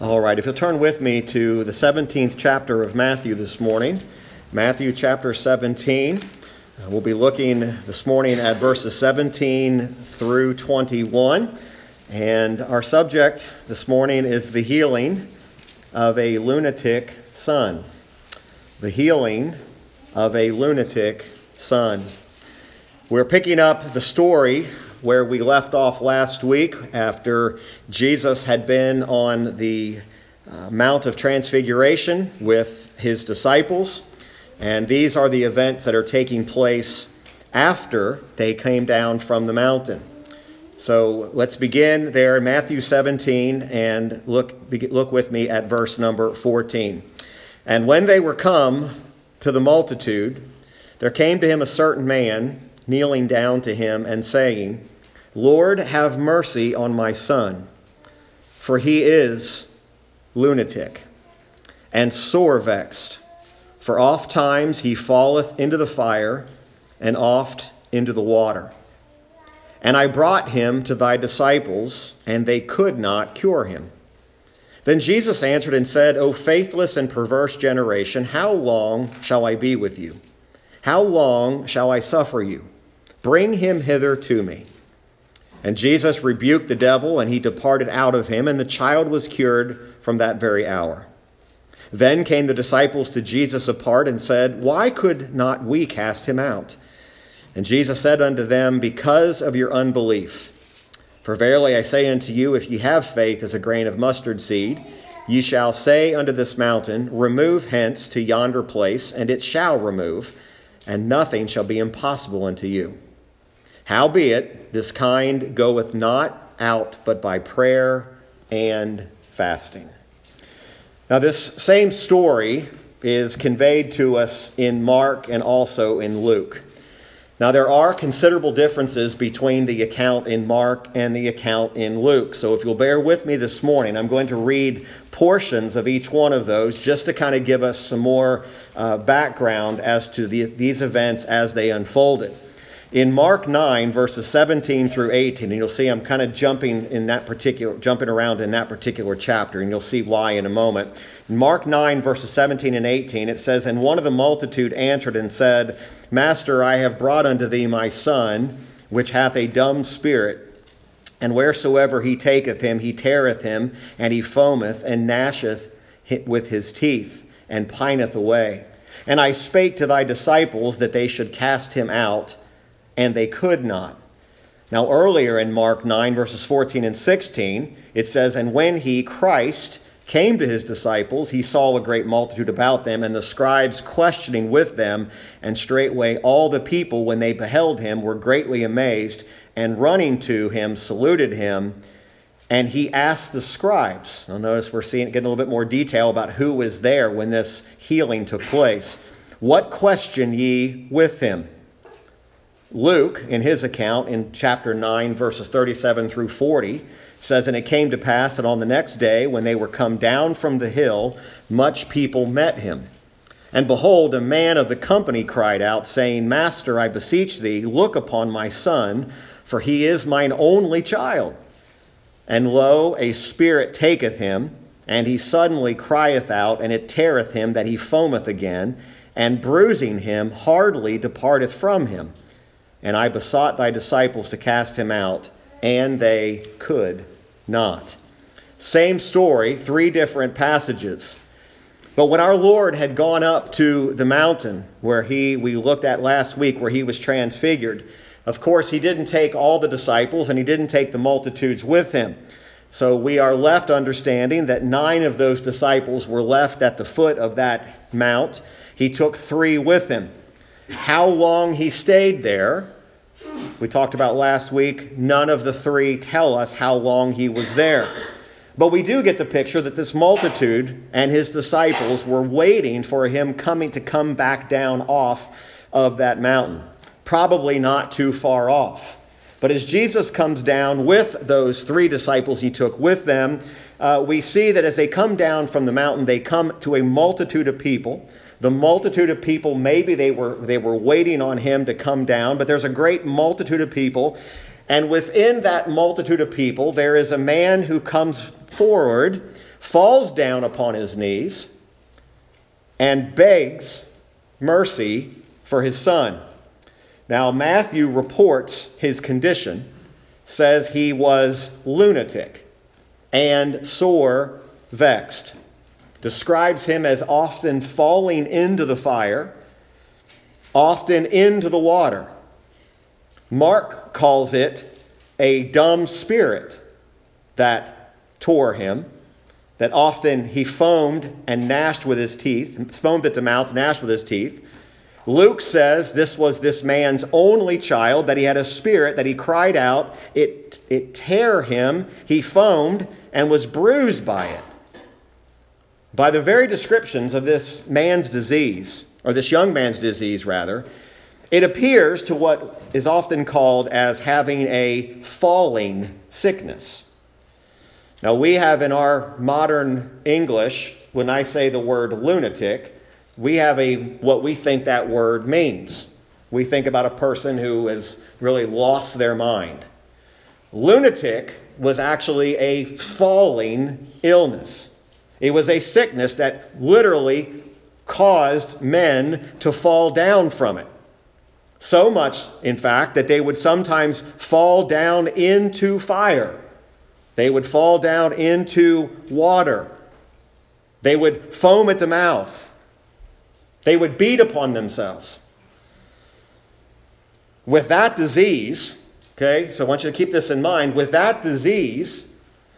All right, if you'll turn with me to the 17th chapter of Matthew this morning, Matthew chapter 17. Uh, we'll be looking this morning at verses 17 through 21. And our subject this morning is the healing of a lunatic son. The healing of a lunatic son. We're picking up the story where we left off last week after Jesus had been on the uh, Mount of Transfiguration with his disciples. And these are the events that are taking place after they came down from the mountain. So let's begin there in Matthew 17 and look, look with me at verse number 14. And when they were come to the multitude, there came to him a certain man kneeling down to him and saying, Lord, have mercy on my son, for he is lunatic and sore vexed. For oft times he falleth into the fire, and oft into the water. And I brought him to thy disciples, and they could not cure him. Then Jesus answered and said, O faithless and perverse generation, how long shall I be with you? How long shall I suffer you? Bring him hither to me. And Jesus rebuked the devil, and he departed out of him, and the child was cured from that very hour. Then came the disciples to Jesus apart and said, Why could not we cast him out? And Jesus said unto them, Because of your unbelief. For verily I say unto you, if ye have faith as a grain of mustard seed, ye shall say unto this mountain, Remove hence to yonder place, and it shall remove, and nothing shall be impossible unto you. Howbeit, this kind goeth not out but by prayer and fasting. Now, this same story is conveyed to us in Mark and also in Luke. Now, there are considerable differences between the account in Mark and the account in Luke. So, if you'll bear with me this morning, I'm going to read portions of each one of those just to kind of give us some more uh, background as to the, these events as they unfolded. In Mark 9, verses 17 through 18, and you'll see I'm kind of jumping in that particular jumping around in that particular chapter, and you'll see why in a moment. In Mark 9, verses 17 and 18, it says, And one of the multitude answered and said, Master, I have brought unto thee my son, which hath a dumb spirit. And wheresoever he taketh him, he teareth him, and he foameth, and gnasheth with his teeth, and pineth away. And I spake to thy disciples that they should cast him out and they could not. Now, earlier in Mark 9, verses 14 and 16, it says, And when he, Christ, came to his disciples, he saw a great multitude about them, and the scribes questioning with them. And straightway all the people, when they beheld him, were greatly amazed, and running to him, saluted him. And he asked the scribes. Now, notice we're seeing getting a little bit more detail about who was there when this healing took place. What question ye with him? Luke, in his account in chapter 9, verses 37 through 40, says, And it came to pass that on the next day, when they were come down from the hill, much people met him. And behold, a man of the company cried out, saying, Master, I beseech thee, look upon my son, for he is mine only child. And lo, a spirit taketh him, and he suddenly crieth out, and it teareth him that he foameth again, and bruising him hardly departeth from him. And I besought thy disciples to cast him out, and they could not. Same story, three different passages. But when our Lord had gone up to the mountain where he we looked at last week where he was transfigured, of course he didn't take all the disciples and he didn't take the multitudes with him. So we are left understanding that 9 of those disciples were left at the foot of that mount. He took 3 with him. How long he stayed there, we talked about last week, none of the three tell us how long he was there. But we do get the picture that this multitude and his disciples were waiting for him coming to come back down off of that mountain, probably not too far off. But as Jesus comes down with those three disciples he took with them, uh, we see that as they come down from the mountain, they come to a multitude of people. The multitude of people, maybe they were, they were waiting on him to come down, but there's a great multitude of people. And within that multitude of people, there is a man who comes forward falls down upon his knees and begs mercy for his son. Now, Matthew reports his condition, says he was lunatic and sore vexed, describes him as often falling into the fire, often into the water. Mark calls it a dumb spirit that tore him, that often he foamed and gnashed with his teeth, foamed at the mouth, gnashed with his teeth. Luke says this was this man's only child, that he had a spirit, that he cried out, it, it tear him, he foamed and was bruised by it. By the very descriptions of this man's disease, or this young man's disease rather, it appears to what is often called as having a falling sickness. Now, we have in our modern English, when I say the word lunatic, we have a what we think that word means. We think about a person who has really lost their mind. Lunatic was actually a falling illness. It was a sickness that literally caused men to fall down from it. So much, in fact, that they would sometimes fall down into fire. They would fall down into water. They would foam at the mouth. They would beat upon themselves. With that disease, okay, so I want you to keep this in mind. With that disease,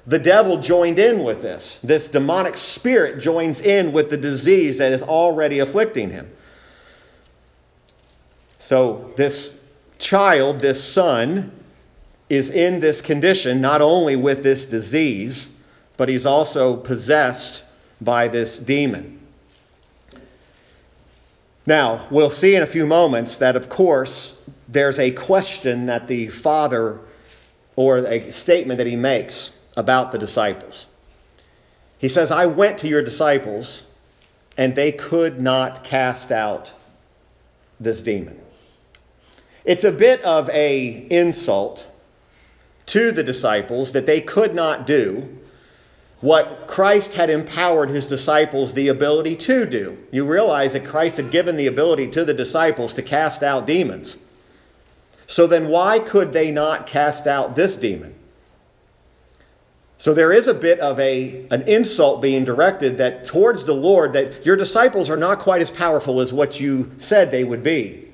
the devil joined in with this. This demonic spirit joins in with the disease that is already afflicting him. So, this child, this son, is in this condition not only with this disease, but he's also possessed by this demon. Now, we'll see in a few moments that, of course, there's a question that the father or a statement that he makes about the disciples. He says, I went to your disciples, and they could not cast out this demon. It's a bit of a insult to the disciples that they could not do what Christ had empowered his disciples the ability to do. You realize that Christ had given the ability to the disciples to cast out demons. So then why could they not cast out this demon? So there is a bit of a, an insult being directed that towards the Lord that your disciples are not quite as powerful as what you said they would be.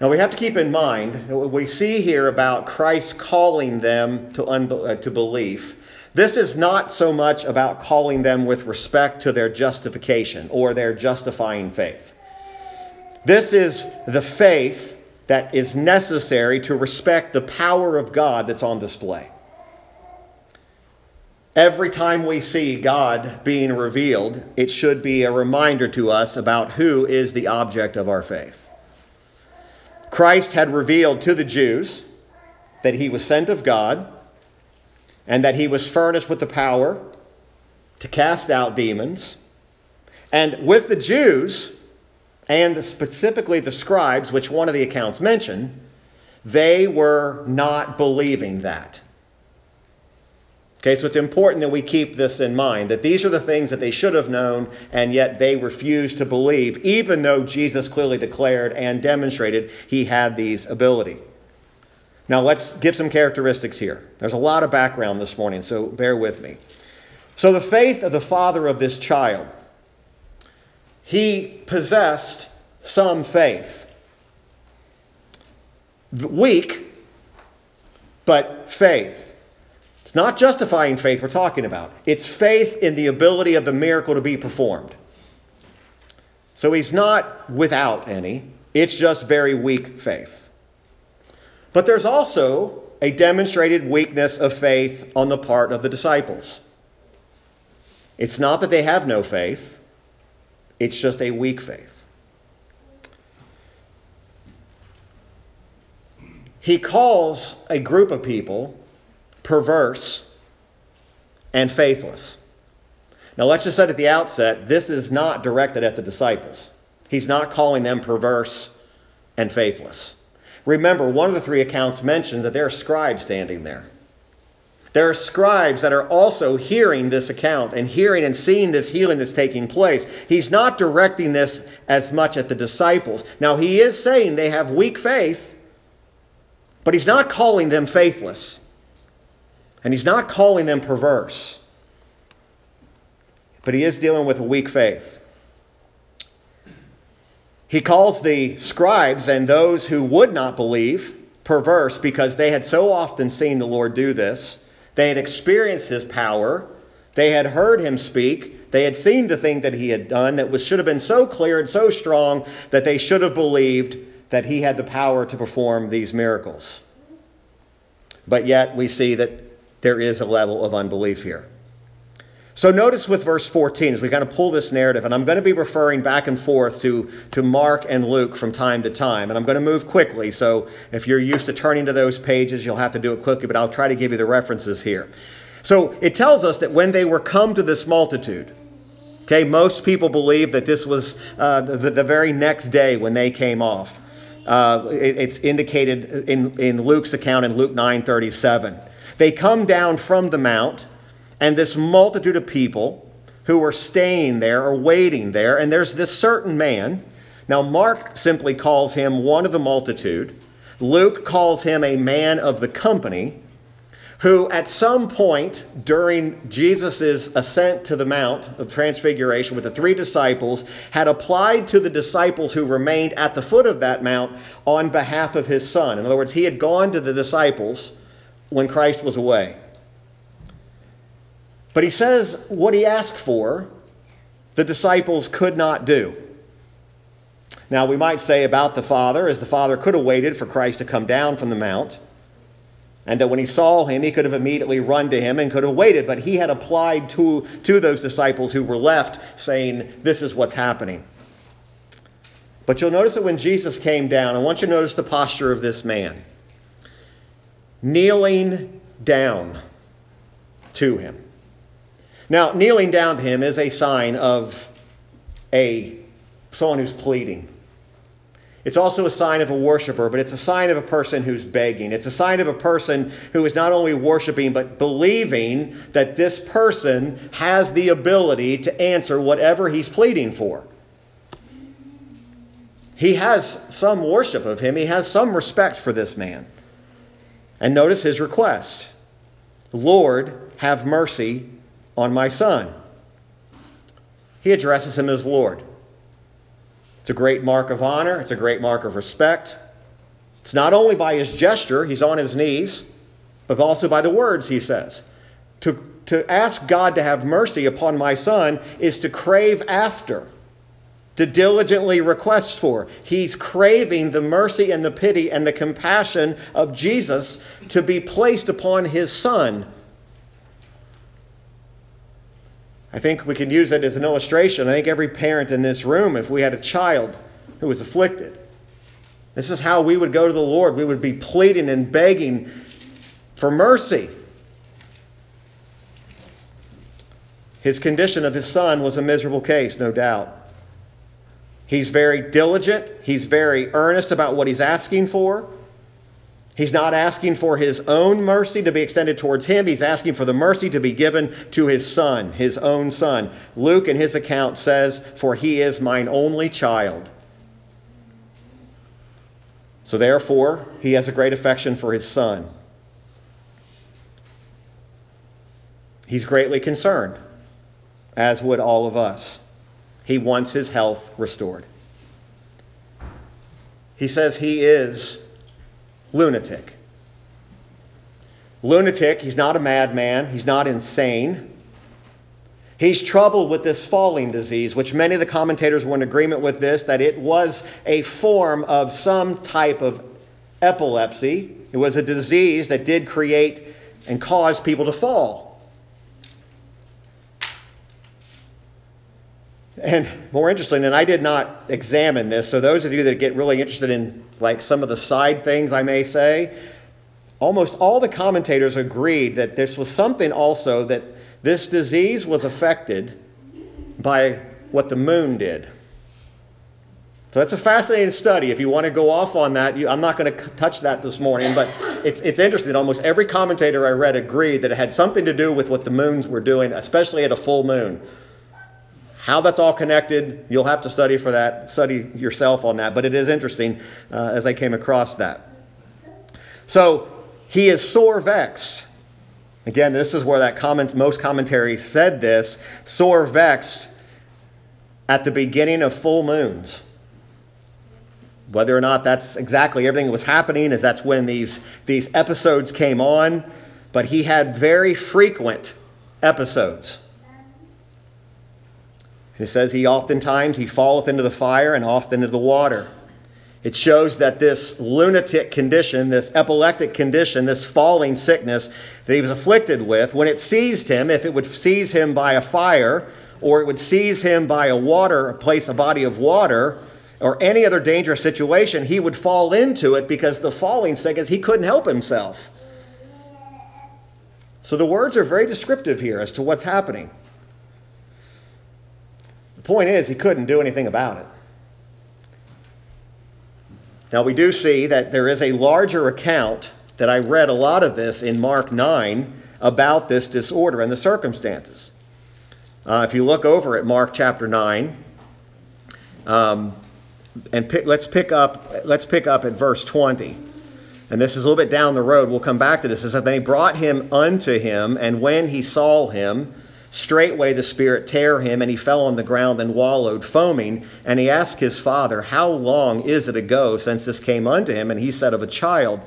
Now we have to keep in mind what we see here about Christ calling them to, unbe- uh, to belief. This is not so much about calling them with respect to their justification or their justifying faith. This is the faith that is necessary to respect the power of God that's on display. Every time we see God being revealed, it should be a reminder to us about who is the object of our faith. Christ had revealed to the Jews that he was sent of God and that he was furnished with the power to cast out demons. And with the Jews, and specifically the scribes, which one of the accounts mentioned, they were not believing that. Okay, so it's important that we keep this in mind that these are the things that they should have known, and yet they refused to believe, even though Jesus clearly declared and demonstrated he had these ability. Now, let's give some characteristics here. There's a lot of background this morning, so bear with me. So, the faith of the father of this child, he possessed some faith. Weak, but faith. It's not justifying faith we're talking about, it's faith in the ability of the miracle to be performed. So he's not without any, it's just very weak faith. But there's also a demonstrated weakness of faith on the part of the disciples. It's not that they have no faith, it's just a weak faith. He calls a group of people perverse, and faithless. Now, let's just say at the outset, this is not directed at the disciples. He's not calling them perverse and faithless. Remember, one of the three accounts mentions that there are scribes standing there. There are scribes that are also hearing this account and hearing and seeing this healing that's taking place. He's not directing this as much at the disciples. Now, he is saying they have weak faith, but he's not calling them faithless. And he's not calling them perverse. But he is dealing with a weak faith. He calls the scribes and those who would not believe perverse because they had so often seen the Lord do this. They had experienced his power. They had heard him speak. They had seen the thing that he had done that was, should have been so clear and so strong that they should have believed that he had the power to perform these miracles. But yet we see that there is a level of unbelief here. So notice with verse 14 as we kind of pull this narrative, and I'm going to be referring back and forth to, to Mark and Luke from time to time, and I'm going to move quickly. So if you're used to turning to those pages, you'll have to do it quickly, but I'll try to give you the references here. So it tells us that when they were come to this multitude, okay, most people believe that this was uh, the, the very next day when they came off. Uh, it, it's indicated in, in Luke's account in Luke 9:37. They come down from the mount and this multitude of people who are staying there are waiting there. And there's this certain man. Now, Mark simply calls him one of the multitude. Luke calls him a man of the company who, at some point during Jesus' ascent to the Mount of Transfiguration with the three disciples, had applied to the disciples who remained at the foot of that mount on behalf of his son. In other words, he had gone to the disciples when Christ was away. But he says what he asked for, the disciples could not do. Now, we might say about the Father, as the Father could have waited for Christ to come down from the Mount, and that when he saw him, he could have immediately run to him and could have waited, but he had applied to, to those disciples who were left, saying, This is what's happening. But you'll notice that when Jesus came down, I want you to notice the posture of this man kneeling down to him. Now, kneeling down to him is a sign of a someone who's pleading. It's also a sign of a worshiper, but it's a sign of a person who's begging. It's a sign of a person who is not only worshiping, but believing that this person has the ability to answer whatever he's pleading for. He has some worship of him, he has some respect for this man. And notice his request Lord, have mercy on my son. He addresses him as Lord. It's a great mark of honor, it's a great mark of respect. It's not only by his gesture, he's on his knees, but also by the words he says. To, to ask God to have mercy upon my son is to crave after, to diligently request for. He's craving the mercy and the pity and the compassion of Jesus to be placed upon his son I think we can use it as an illustration. I think every parent in this room, if we had a child who was afflicted, this is how we would go to the Lord. We would be pleading and begging for mercy. His condition of his son was a miserable case, no doubt. He's very diligent, he's very earnest about what he's asking for. He's not asking for his own mercy to be extended towards him. He's asking for the mercy to be given to his son, his own son. Luke, in his account, says, For he is mine only child. So, therefore, he has a great affection for his son. He's greatly concerned, as would all of us. He wants his health restored. He says he is lunatic. Lunatic, he's not a madman, he's not insane. He's troubled with this falling disease, which many of the commentators were in agreement with this that it was a form of some type of epilepsy. It was a disease that did create and cause people to fall. And more interesting, and I did not examine this, so those of you that get really interested in like some of the side things I may say, almost all the commentators agreed that this was something also that this disease was affected by what the moon did. So that's a fascinating study. If you want to go off on that, you, I'm not going to touch that this morning, but it's, it's interesting. Almost every commentator I read agreed that it had something to do with what the moons were doing, especially at a full moon. How that's all connected, you'll have to study for that, study yourself on that. But it is interesting uh, as I came across that. So he is sore vexed. Again, this is where that comment, most commentary said this sore vexed at the beginning of full moons. Whether or not that's exactly everything that was happening, is that's when these, these episodes came on, but he had very frequent episodes. It says he oftentimes he falleth into the fire and often into the water. It shows that this lunatic condition, this epileptic condition, this falling sickness that he was afflicted with, when it seized him, if it would seize him by a fire, or it would seize him by a water, a place, a body of water, or any other dangerous situation, he would fall into it because the falling sickness, he couldn't help himself. So the words are very descriptive here as to what's happening. The point is, he couldn't do anything about it. Now, we do see that there is a larger account that I read a lot of this in Mark 9 about this disorder and the circumstances. Uh, if you look over at Mark chapter 9, um, and pick, let's pick up let's pick up at verse 20 and this is a little bit down the road we'll come back to this it says then he brought him unto him and when he saw him Straightway the Spirit tare him, and he fell on the ground and wallowed, foaming. And he asked his father, How long is it ago since this came unto him? And he said, Of a child.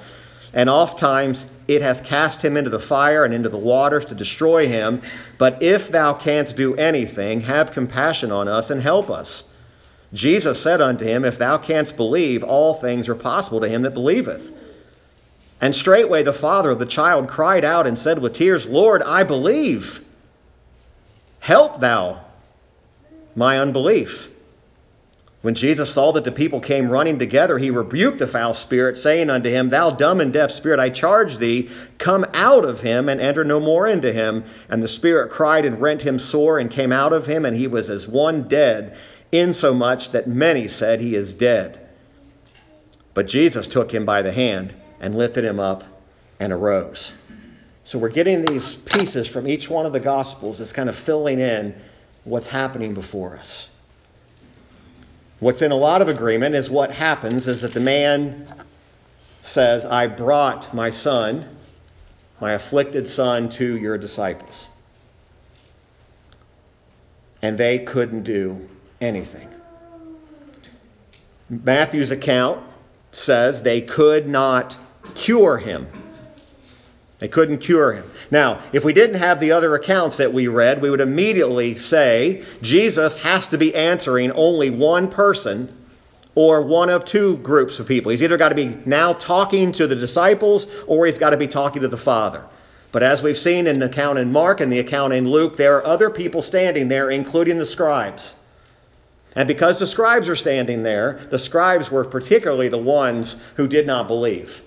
And oft times it hath cast him into the fire and into the waters to destroy him. But if thou canst do anything, have compassion on us and help us. Jesus said unto him, If thou canst believe, all things are possible to him that believeth. And straightway the father of the child cried out and said with tears, Lord, I believe Help thou my unbelief. When Jesus saw that the people came running together, he rebuked the foul spirit, saying unto him, Thou dumb and deaf spirit, I charge thee, come out of him and enter no more into him. And the spirit cried and rent him sore and came out of him, and he was as one dead, insomuch that many said, He is dead. But Jesus took him by the hand and lifted him up and arose. So we're getting these pieces from each one of the Gospels that's kind of filling in what's happening before us. What's in a lot of agreement is what happens is that the man says, I brought my son, my afflicted son, to your disciples. And they couldn't do anything. Matthew's account says they could not cure him. They couldn't cure him. Now, if we didn't have the other accounts that we read, we would immediately say Jesus has to be answering only one person or one of two groups of people. He's either got to be now talking to the disciples or he's got to be talking to the Father. But as we've seen in the account in Mark and the account in Luke, there are other people standing there, including the scribes. And because the scribes are standing there, the scribes were particularly the ones who did not believe.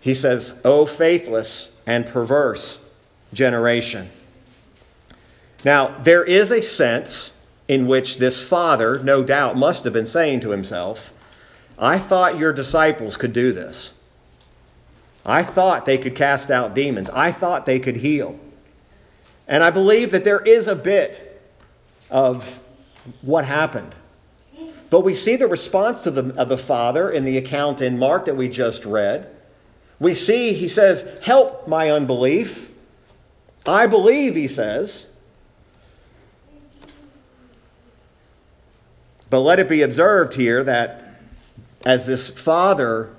He says, O faithless and perverse generation. Now, there is a sense in which this father, no doubt, must have been saying to himself, I thought your disciples could do this. I thought they could cast out demons. I thought they could heal. And I believe that there is a bit of what happened. But we see the response to the, of the father in the account in Mark that we just read we see he says, Help my unbelief. I believe, he says. But let it be observed here that as this father,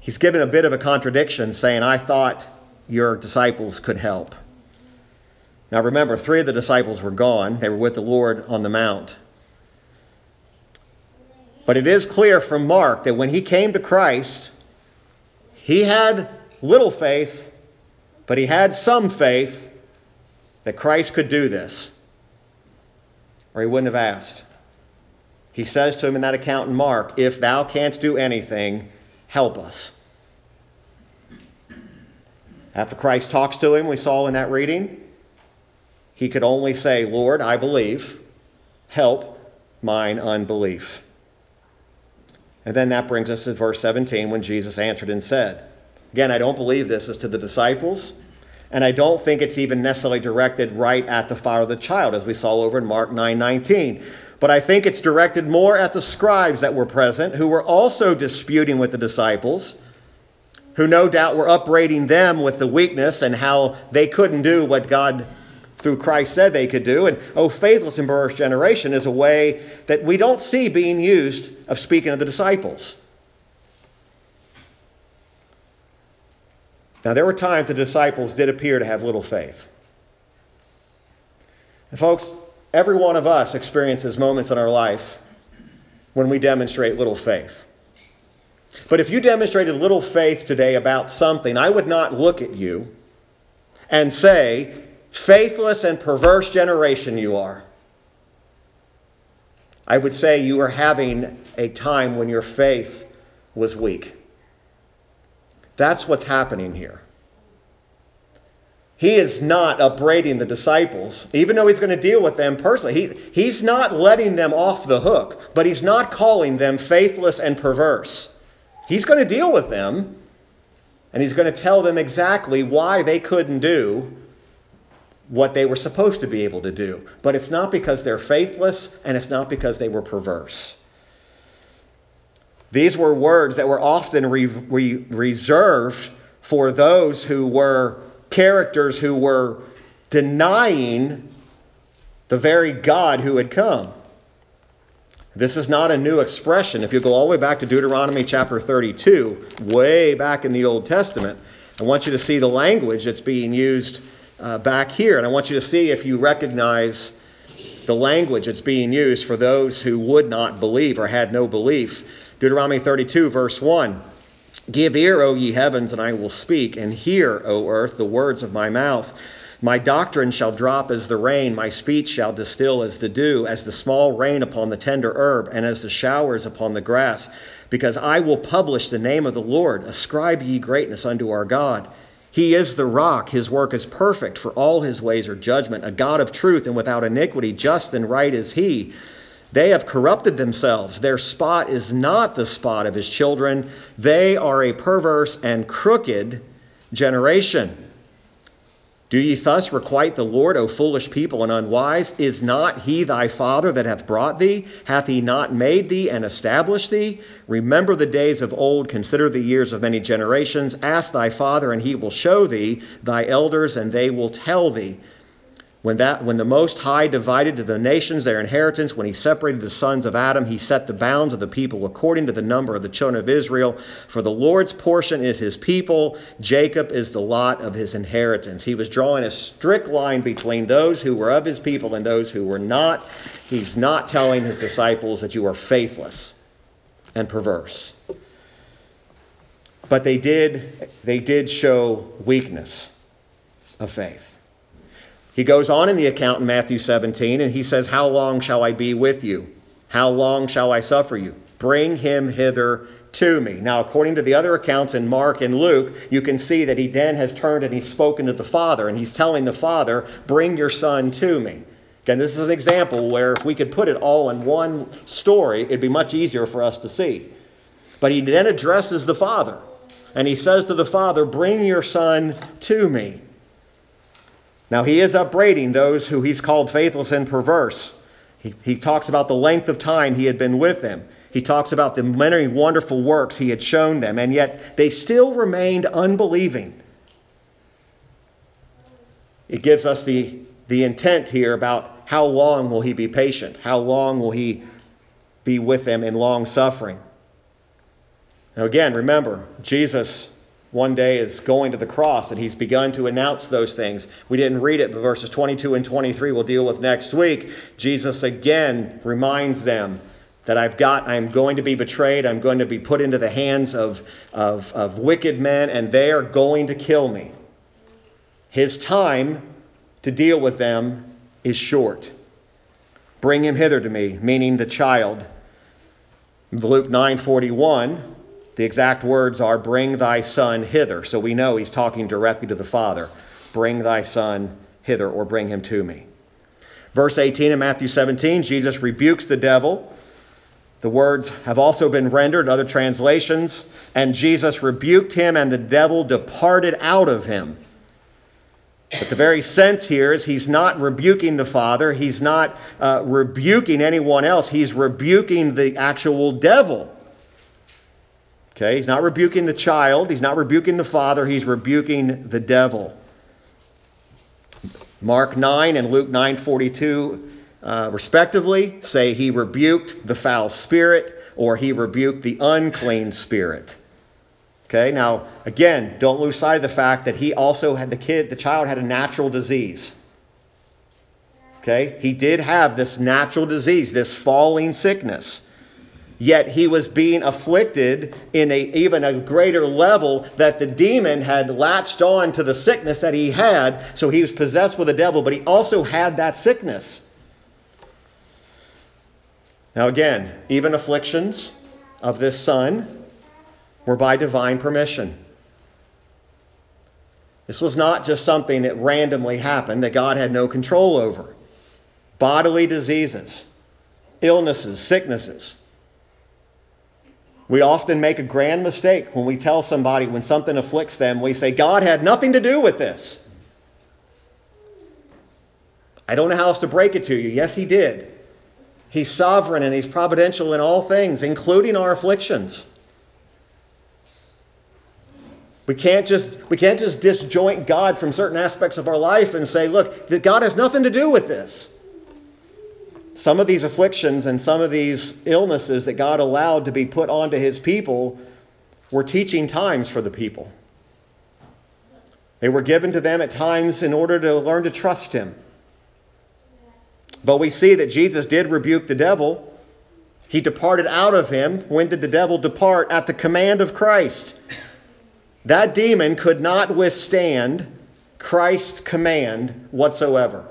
he's given a bit of a contradiction, saying, I thought your disciples could help. Now remember, three of the disciples were gone, they were with the Lord on the Mount. But it is clear from Mark that when he came to Christ, he had little faith, but he had some faith that Christ could do this, or he wouldn't have asked. He says to him in that account in Mark, If thou canst do anything, help us. After Christ talks to him, we saw in that reading, he could only say, Lord, I believe, help mine unbelief. And then that brings us to verse 17 when Jesus answered and said, Again, I don't believe this is to the disciples, and I don't think it's even necessarily directed right at the father of the child, as we saw over in Mark 9 19. But I think it's directed more at the scribes that were present, who were also disputing with the disciples, who no doubt were upbraiding them with the weakness and how they couldn't do what God through Christ said they could do. And oh, faithless and perverse generation is a way that we don't see being used of speaking of the disciples. Now, there were times the disciples did appear to have little faith. And, folks, every one of us experiences moments in our life when we demonstrate little faith. But if you demonstrated little faith today about something, I would not look at you and say, faithless and perverse generation you are. I would say you are having a time when your faith was weak. That's what's happening here. He is not upbraiding the disciples, even though he's going to deal with them personally. He, he's not letting them off the hook, but he's not calling them faithless and perverse. He's going to deal with them, and he's going to tell them exactly why they couldn't do what they were supposed to be able to do. But it's not because they're faithless, and it's not because they were perverse. These were words that were often re- re- reserved for those who were characters who were denying the very God who had come. This is not a new expression. If you go all the way back to Deuteronomy chapter 32, way back in the Old Testament, I want you to see the language that's being used uh, back here. And I want you to see if you recognize the language that's being used for those who would not believe or had no belief. Deuteronomy 32, verse 1. Give ear, O ye heavens, and I will speak, and hear, O earth, the words of my mouth. My doctrine shall drop as the rain, my speech shall distill as the dew, as the small rain upon the tender herb, and as the showers upon the grass. Because I will publish the name of the Lord. Ascribe ye greatness unto our God. He is the rock, his work is perfect, for all his ways are judgment. A God of truth and without iniquity, just and right is he. They have corrupted themselves. Their spot is not the spot of his children. They are a perverse and crooked generation. Do ye thus requite the Lord, O foolish people and unwise? Is not he thy father that hath brought thee? Hath he not made thee and established thee? Remember the days of old, consider the years of many generations. Ask thy father, and he will show thee, thy elders, and they will tell thee. When, that, when the Most High divided to the nations their inheritance, when he separated the sons of Adam, he set the bounds of the people according to the number of the children of Israel. For the Lord's portion is his people, Jacob is the lot of his inheritance. He was drawing a strict line between those who were of his people and those who were not. He's not telling his disciples that you are faithless and perverse. But they did, they did show weakness of faith. He goes on in the account in Matthew 17 and he says, How long shall I be with you? How long shall I suffer you? Bring him hither to me. Now, according to the other accounts in Mark and Luke, you can see that he then has turned and he's spoken to the Father, and he's telling the Father, Bring your son to me. Again, this is an example where if we could put it all in one story, it'd be much easier for us to see. But he then addresses the Father, and he says to the Father, Bring your son to me. Now, he is upbraiding those who he's called faithless and perverse. He, he talks about the length of time he had been with them. He talks about the many wonderful works he had shown them, and yet they still remained unbelieving. It gives us the, the intent here about how long will he be patient? How long will he be with them in long suffering? Now, again, remember, Jesus one day is going to the cross, and he's begun to announce those things. We didn't read it, but verses 22 and 23 we'll deal with next week. Jesus again reminds them that I've got, I'm going to be betrayed, I'm going to be put into the hands of, of, of wicked men, and they are going to kill me. His time to deal with them is short. Bring him hither to me, meaning the child. Luke 9:41 the exact words are, Bring thy son hither. So we know he's talking directly to the Father. Bring thy son hither, or bring him to me. Verse 18 in Matthew 17, Jesus rebukes the devil The words have also been rendered other translations, and Jesus rebuked him, and the devil departed out of him. But the very sense here is he's not rebuking the Father, he's not uh, rebuking anyone else, he's rebuking the actual devil. Okay, he's not rebuking the child, he's not rebuking the Father, he's rebuking the devil. Mark 9 and Luke 9:42 uh, respectively say he rebuked the foul spirit or he rebuked the unclean spirit. Okay, now again, don't lose sight of the fact that he also had the kid, the child had a natural disease. Okay, he did have this natural disease, this falling sickness. Yet he was being afflicted in a even a greater level that the demon had latched on to the sickness that he had, so he was possessed with a devil, but he also had that sickness. Now, again, even afflictions of this son were by divine permission. This was not just something that randomly happened that God had no control over. Bodily diseases, illnesses, sicknesses. We often make a grand mistake when we tell somebody when something afflicts them, we say, God had nothing to do with this. I don't know how else to break it to you. Yes, He did. He's sovereign and He's providential in all things, including our afflictions. We can't just we can't just disjoint God from certain aspects of our life and say, look, God has nothing to do with this. Some of these afflictions and some of these illnesses that God allowed to be put onto his people were teaching times for the people. They were given to them at times in order to learn to trust him. But we see that Jesus did rebuke the devil. He departed out of him. When did the devil depart? At the command of Christ. That demon could not withstand Christ's command whatsoever.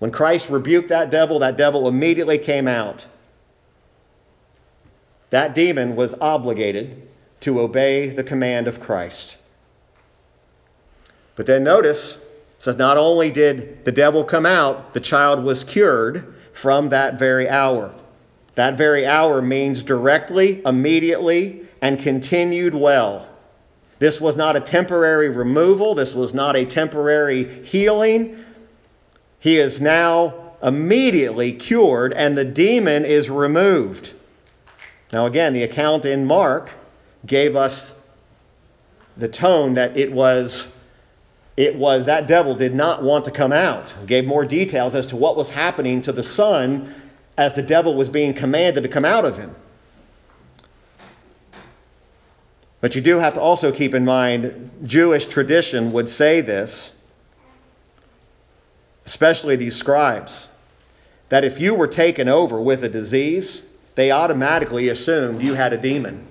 When Christ rebuked that devil, that devil immediately came out. That demon was obligated to obey the command of Christ. But then notice says not only did the devil come out, the child was cured from that very hour. That very hour means directly, immediately, and continued well. This was not a temporary removal, this was not a temporary healing. He is now immediately cured, and the demon is removed. Now, again, the account in Mark gave us the tone that it was it was that devil did not want to come out. Gave more details as to what was happening to the son as the devil was being commanded to come out of him. But you do have to also keep in mind Jewish tradition would say this, especially these scribes, that if you were taken over with a disease, they automatically assumed you had a demon.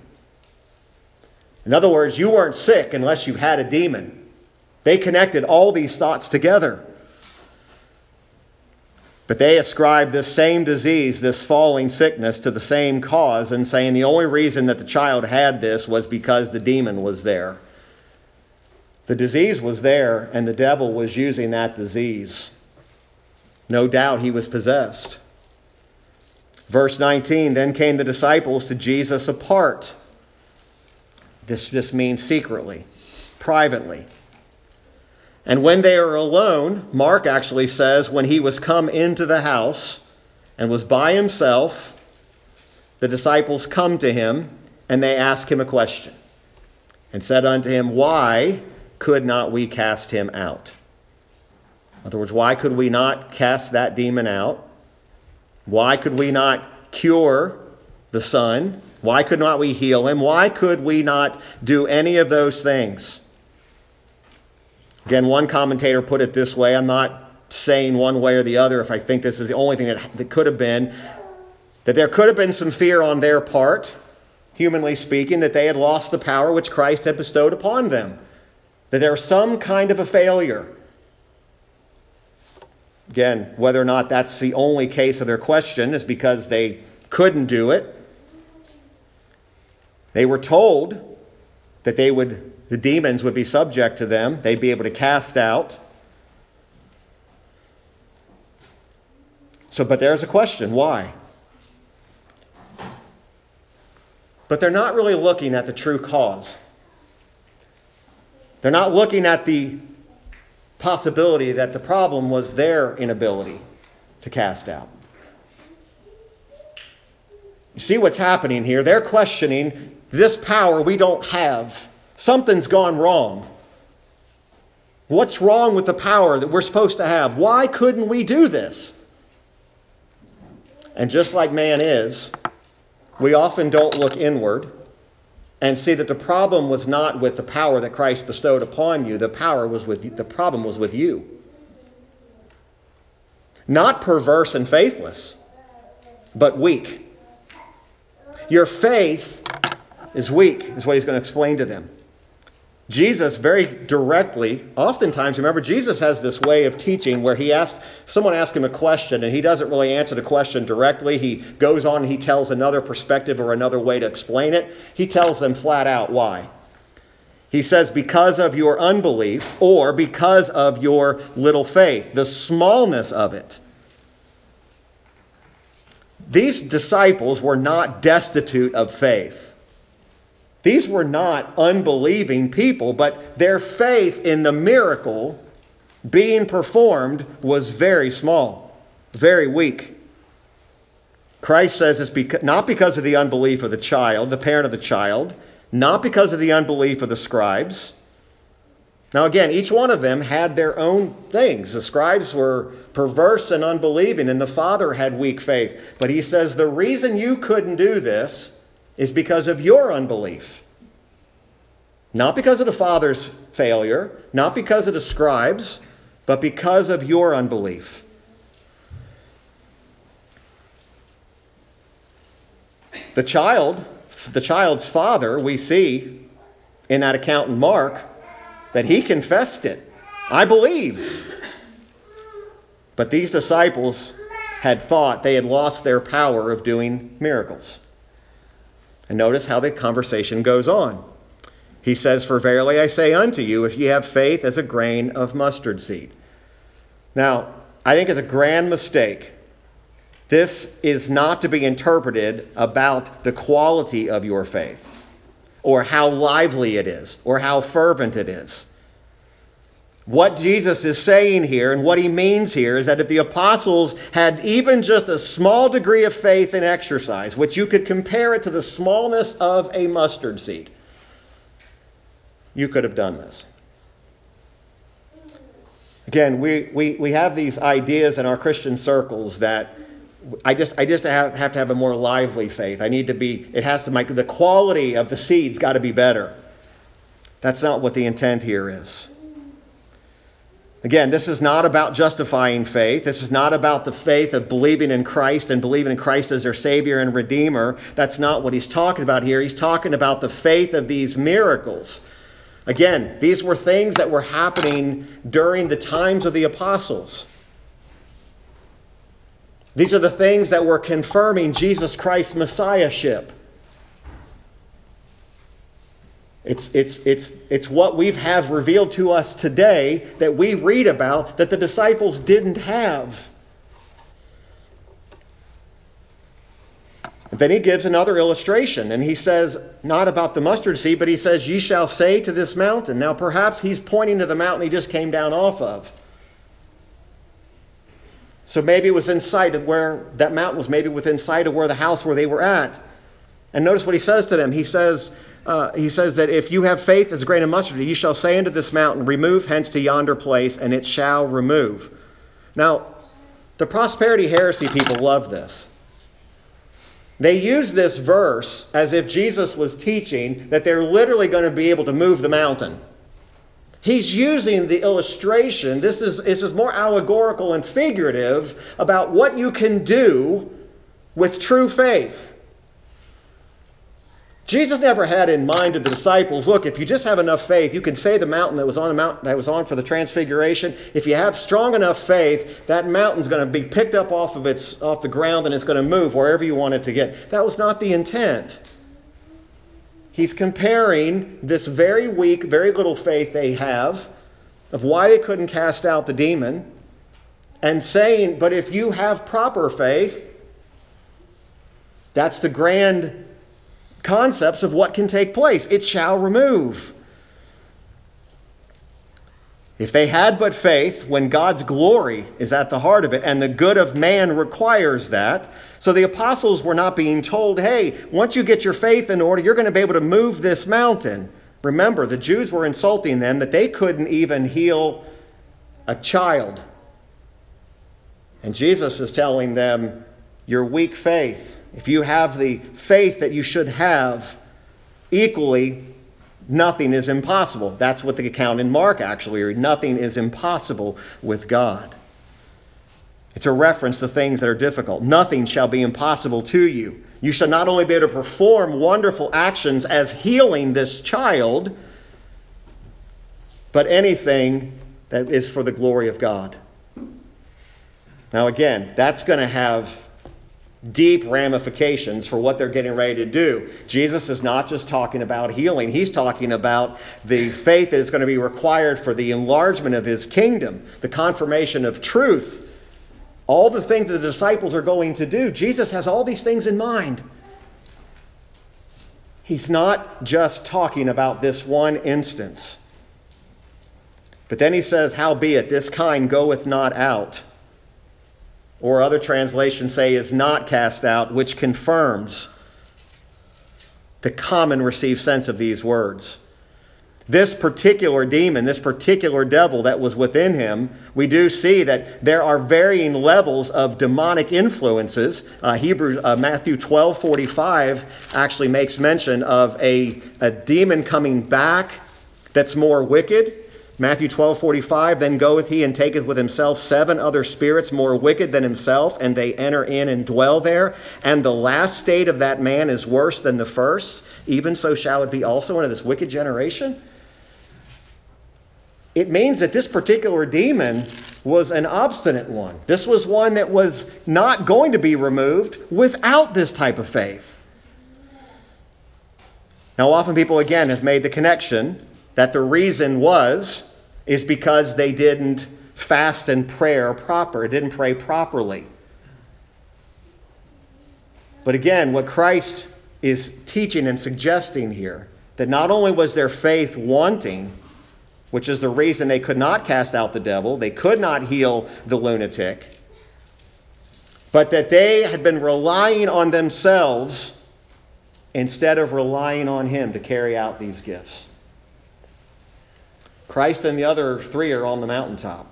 In other words, you weren't sick unless you had a demon. They connected all these thoughts together. But they ascribed this same disease, this falling sickness, to the same cause, and saying the only reason that the child had this was because the demon was there. The disease was there, and the devil was using that disease. No doubt he was possessed. Verse 19 Then came the disciples to Jesus apart. This just means secretly, privately. And when they are alone, Mark actually says, when he was come into the house and was by himself, the disciples come to him and they ask him a question and said unto him, Why could not we cast him out? In other words, why could we not cast that demon out? Why could we not cure the son? Why could not we heal him? Why could we not do any of those things? Again, one commentator put it this way I'm not saying one way or the other if I think this is the only thing that, that could have been, that there could have been some fear on their part, humanly speaking, that they had lost the power which Christ had bestowed upon them, that there was some kind of a failure. Again, whether or not that's the only case of their question is because they couldn't do it. They were told that they would the demons would be subject to them, they'd be able to cast out. So, but there's a question why? but they're not really looking at the true cause. They're not looking at the possibility that the problem was their inability to cast out. You see what's happening here? They're questioning this power we don't have. Something's gone wrong. What's wrong with the power that we're supposed to have? Why couldn't we do this? And just like man is, we often don't look inward and see that the problem was not with the power that Christ bestowed upon you. The power was with you. the problem was with you. Not perverse and faithless, but weak. Your faith is weak, is what he's going to explain to them. Jesus very directly, oftentimes, remember, Jesus has this way of teaching where he asked, someone asked him a question and he doesn't really answer the question directly. He goes on and he tells another perspective or another way to explain it. He tells them flat out why. He says, because of your unbelief or because of your little faith, the smallness of it. These disciples were not destitute of faith. These were not unbelieving people, but their faith in the miracle being performed was very small, very weak. Christ says it's beca- not because of the unbelief of the child, the parent of the child, not because of the unbelief of the scribes. Now, again, each one of them had their own things. The scribes were perverse and unbelieving, and the father had weak faith. But he says the reason you couldn't do this is because of your unbelief. Not because of the Father's failure, not because of the scribes, but because of your unbelief. The child, the child's father, we see in that account in Mark that he confessed it. I believe. But these disciples had thought they had lost their power of doing miracles. And notice how the conversation goes on. He says, For verily I say unto you, if ye have faith as a grain of mustard seed. Now, I think it's a grand mistake. This is not to be interpreted about the quality of your faith, or how lively it is, or how fervent it is. What Jesus is saying here and what he means here is that if the apostles had even just a small degree of faith and exercise, which you could compare it to the smallness of a mustard seed, you could have done this. Again, we, we, we have these ideas in our Christian circles that I just, I just have, have to have a more lively faith. I need to be, it has to, make the quality of the seeds got to be better. That's not what the intent here is. Again, this is not about justifying faith. This is not about the faith of believing in Christ and believing in Christ as their Savior and Redeemer. That's not what he's talking about here. He's talking about the faith of these miracles. Again, these were things that were happening during the times of the apostles. These are the things that were confirming Jesus Christ's messiahship. It's, it's, it's, it's what we have revealed to us today that we read about that the disciples didn't have. Then he gives another illustration, and he says, not about the mustard seed, but he says, Ye shall say to this mountain. Now, perhaps he's pointing to the mountain he just came down off of. So maybe it was in sight of where that mountain was, maybe within sight of where the house where they were at. And notice what he says to them. He says, uh, he says that if you have faith as a grain of mustard, you shall say unto this mountain, Remove hence to yonder place, and it shall remove. Now, the prosperity heresy people love this. They use this verse as if Jesus was teaching that they're literally going to be able to move the mountain. He's using the illustration, this is, this is more allegorical and figurative about what you can do with true faith. Jesus never had in mind to the disciples, look, if you just have enough faith, you can say the mountain that was on the mountain that was on for the transfiguration. If you have strong enough faith, that mountain's going to be picked up off of its off the ground and it's going to move wherever you want it to get. That was not the intent. He's comparing this very weak, very little faith they have of why they couldn't cast out the demon and saying, but if you have proper faith, that's the grand concepts of what can take place. It shall remove. If they had but faith, when God's glory is at the heart of it, and the good of man requires that. So the apostles were not being told, hey, once you get your faith in order, you're going to be able to move this mountain. Remember, the Jews were insulting them that they couldn't even heal a child. And Jesus is telling them, your weak faith, if you have the faith that you should have, equally Nothing is impossible. That's what the account in Mark actually read. Nothing is impossible with God. It's a reference to things that are difficult. Nothing shall be impossible to you. You shall not only be able to perform wonderful actions as healing this child, but anything that is for the glory of God. Now, again, that's going to have deep ramifications for what they're getting ready to do. Jesus is not just talking about healing, he's talking about the faith that is going to be required for the enlargement of his kingdom, the confirmation of truth, all the things that the disciples are going to do. Jesus has all these things in mind. He's not just talking about this one instance. But then he says, Howbeit, this kind goeth not out or other translations say is not cast out, which confirms the common received sense of these words. This particular demon, this particular devil that was within him, we do see that there are varying levels of demonic influences. Uh, Hebrews, uh, Matthew 12 45 actually makes mention of a, a demon coming back that's more wicked Matthew 12, 45, then goeth he and taketh with himself seven other spirits more wicked than himself, and they enter in and dwell there. And the last state of that man is worse than the first. Even so shall it be also unto this wicked generation. It means that this particular demon was an obstinate one. This was one that was not going to be removed without this type of faith. Now, often people, again, have made the connection that the reason was is because they didn't fast and prayer proper, didn't pray properly. But again, what Christ is teaching and suggesting here, that not only was their faith wanting, which is the reason they could not cast out the devil, they could not heal the lunatic, but that they had been relying on themselves instead of relying on Him to carry out these gifts. Christ and the other three are on the mountaintop.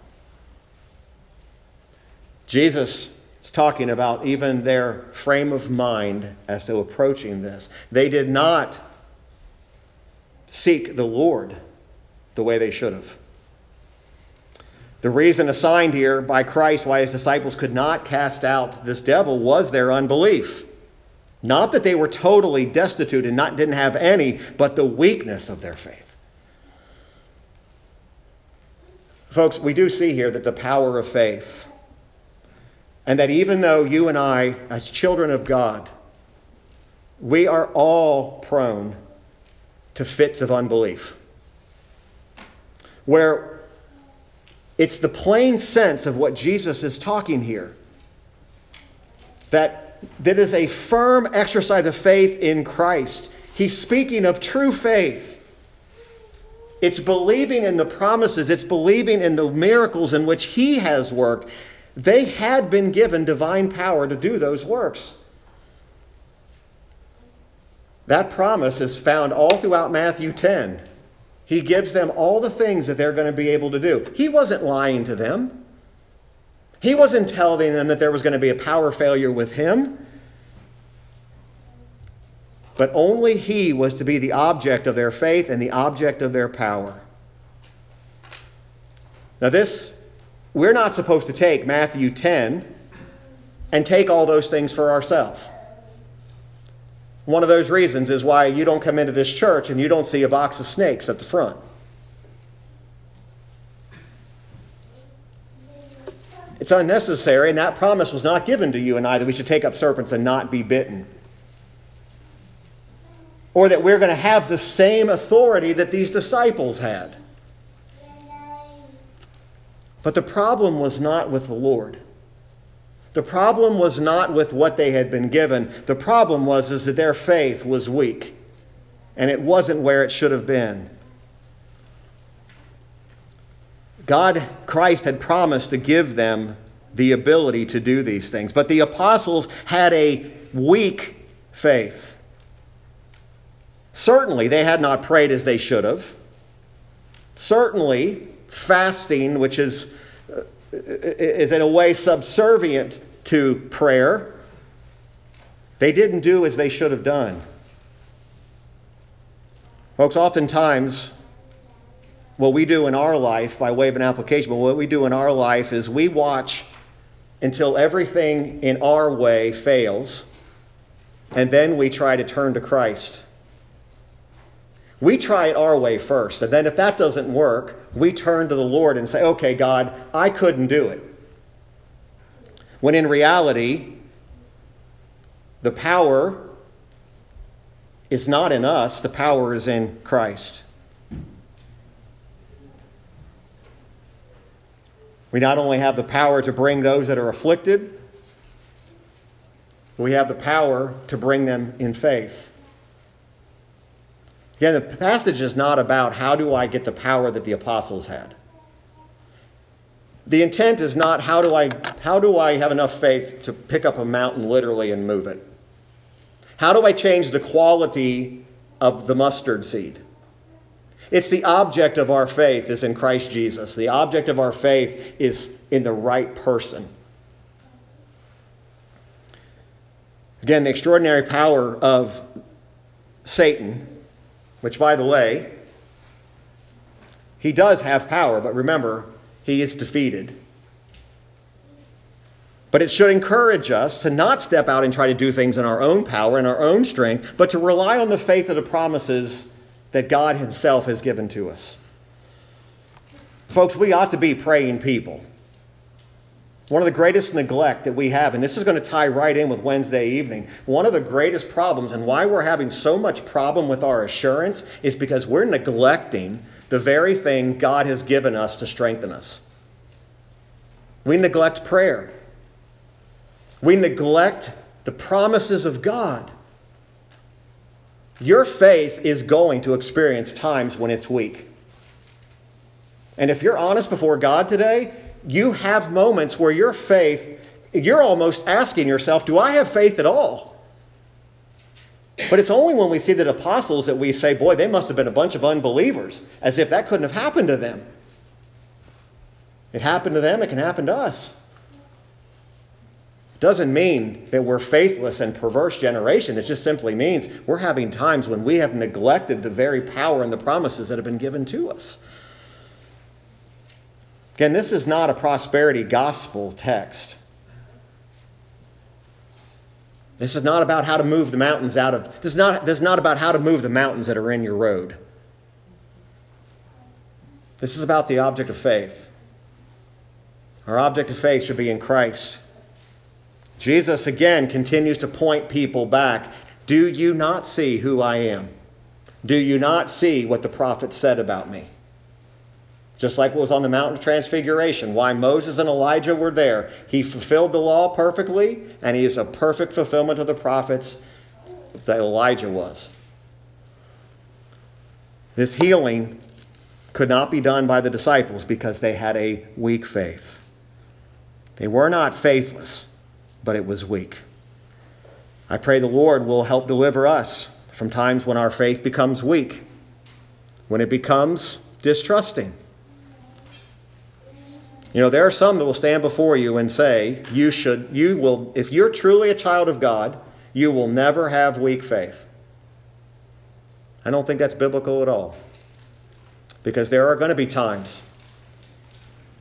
Jesus is talking about even their frame of mind as to approaching this. They did not seek the Lord the way they should have. The reason assigned here by Christ why his disciples could not cast out this devil was their unbelief. Not that they were totally destitute and not, didn't have any, but the weakness of their faith. Folks, we do see here that the power of faith, and that even though you and I, as children of God, we are all prone to fits of unbelief, where it's the plain sense of what Jesus is talking here that that is a firm exercise of faith in Christ. He's speaking of true faith it's believing in the promises, it's believing in the miracles in which He has worked. They had been given divine power to do those works. That promise is found all throughout Matthew 10. He gives them all the things that they're going to be able to do. He wasn't lying to them. He wasn't telling them that there was going to be a power failure with him but only he was to be the object of their faith and the object of their power. Now, this, we're not supposed to take Matthew 10 and take all those things for ourselves. One of those reasons is why you don't come into this church and you don't see a box of snakes at the front. It's unnecessary, and that promise was not given to you and I that we should take up serpents and not be bitten or that we're going to have the same authority that these disciples had. But the problem was not with the Lord. The problem was not with what they had been given. The problem was is that their faith was weak and it wasn't where it should have been. God, Christ had promised to give them the ability to do these things, but the apostles had a weak faith. Certainly, they had not prayed as they should have. Certainly, fasting, which is, uh, is in a way subservient to prayer, they didn't do as they should have done. Folks, oftentimes, what we do in our life, by way of an application, but what we do in our life is we watch until everything in our way fails, and then we try to turn to Christ. We try it our way first, and then if that doesn't work, we turn to the Lord and say, Okay, God, I couldn't do it. When in reality, the power is not in us, the power is in Christ. We not only have the power to bring those that are afflicted, we have the power to bring them in faith. Again, the passage is not about how do I get the power that the apostles had. The intent is not how do I how do I have enough faith to pick up a mountain literally and move it? How do I change the quality of the mustard seed? It's the object of our faith is in Christ Jesus. The object of our faith is in the right person. Again, the extraordinary power of Satan, which, by the way, he does have power, but remember, he is defeated. But it should encourage us to not step out and try to do things in our own power and our own strength, but to rely on the faith of the promises that God Himself has given to us. Folks, we ought to be praying people. One of the greatest neglect that we have, and this is going to tie right in with Wednesday evening, one of the greatest problems and why we're having so much problem with our assurance is because we're neglecting the very thing God has given us to strengthen us. We neglect prayer. We neglect the promises of God. Your faith is going to experience times when it's weak. And if you're honest before God today, you have moments where your faith, you're almost asking yourself, Do I have faith at all? But it's only when we see the apostles that we say, Boy, they must have been a bunch of unbelievers, as if that couldn't have happened to them. It happened to them, it can happen to us It doesn't mean that we're faithless and perverse generation. It just simply means we're having times when we have neglected the very power and the promises that have been given to us. Again, this is not a prosperity gospel text. This is not about how to move the mountains out of this is not, this is not about how to move the mountains that are in your road. This is about the object of faith. Our object of faith should be in Christ. Jesus again continues to point people back. Do you not see who I am? Do you not see what the prophet said about me? Just like what was on the Mountain of Transfiguration, why Moses and Elijah were there. He fulfilled the law perfectly, and he is a perfect fulfillment of the prophets that Elijah was. This healing could not be done by the disciples because they had a weak faith. They were not faithless but it was weak. I pray the Lord will help deliver us from times when our faith becomes weak, when it becomes distrusting. You know, there are some that will stand before you and say, you should, you will, if you're truly a child of God, you will never have weak faith. I don't think that's biblical at all. Because there are going to be times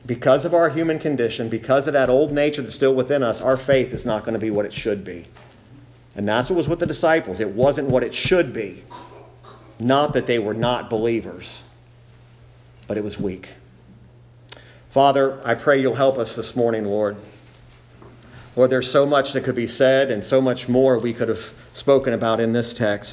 because of our human condition, because of that old nature that's still within us, our faith is not going to be what it should be. And that's what was with the disciples. It wasn't what it should be. Not that they were not believers, but it was weak. Father, I pray you'll help us this morning, Lord. Lord, there's so much that could be said and so much more we could have spoken about in this text.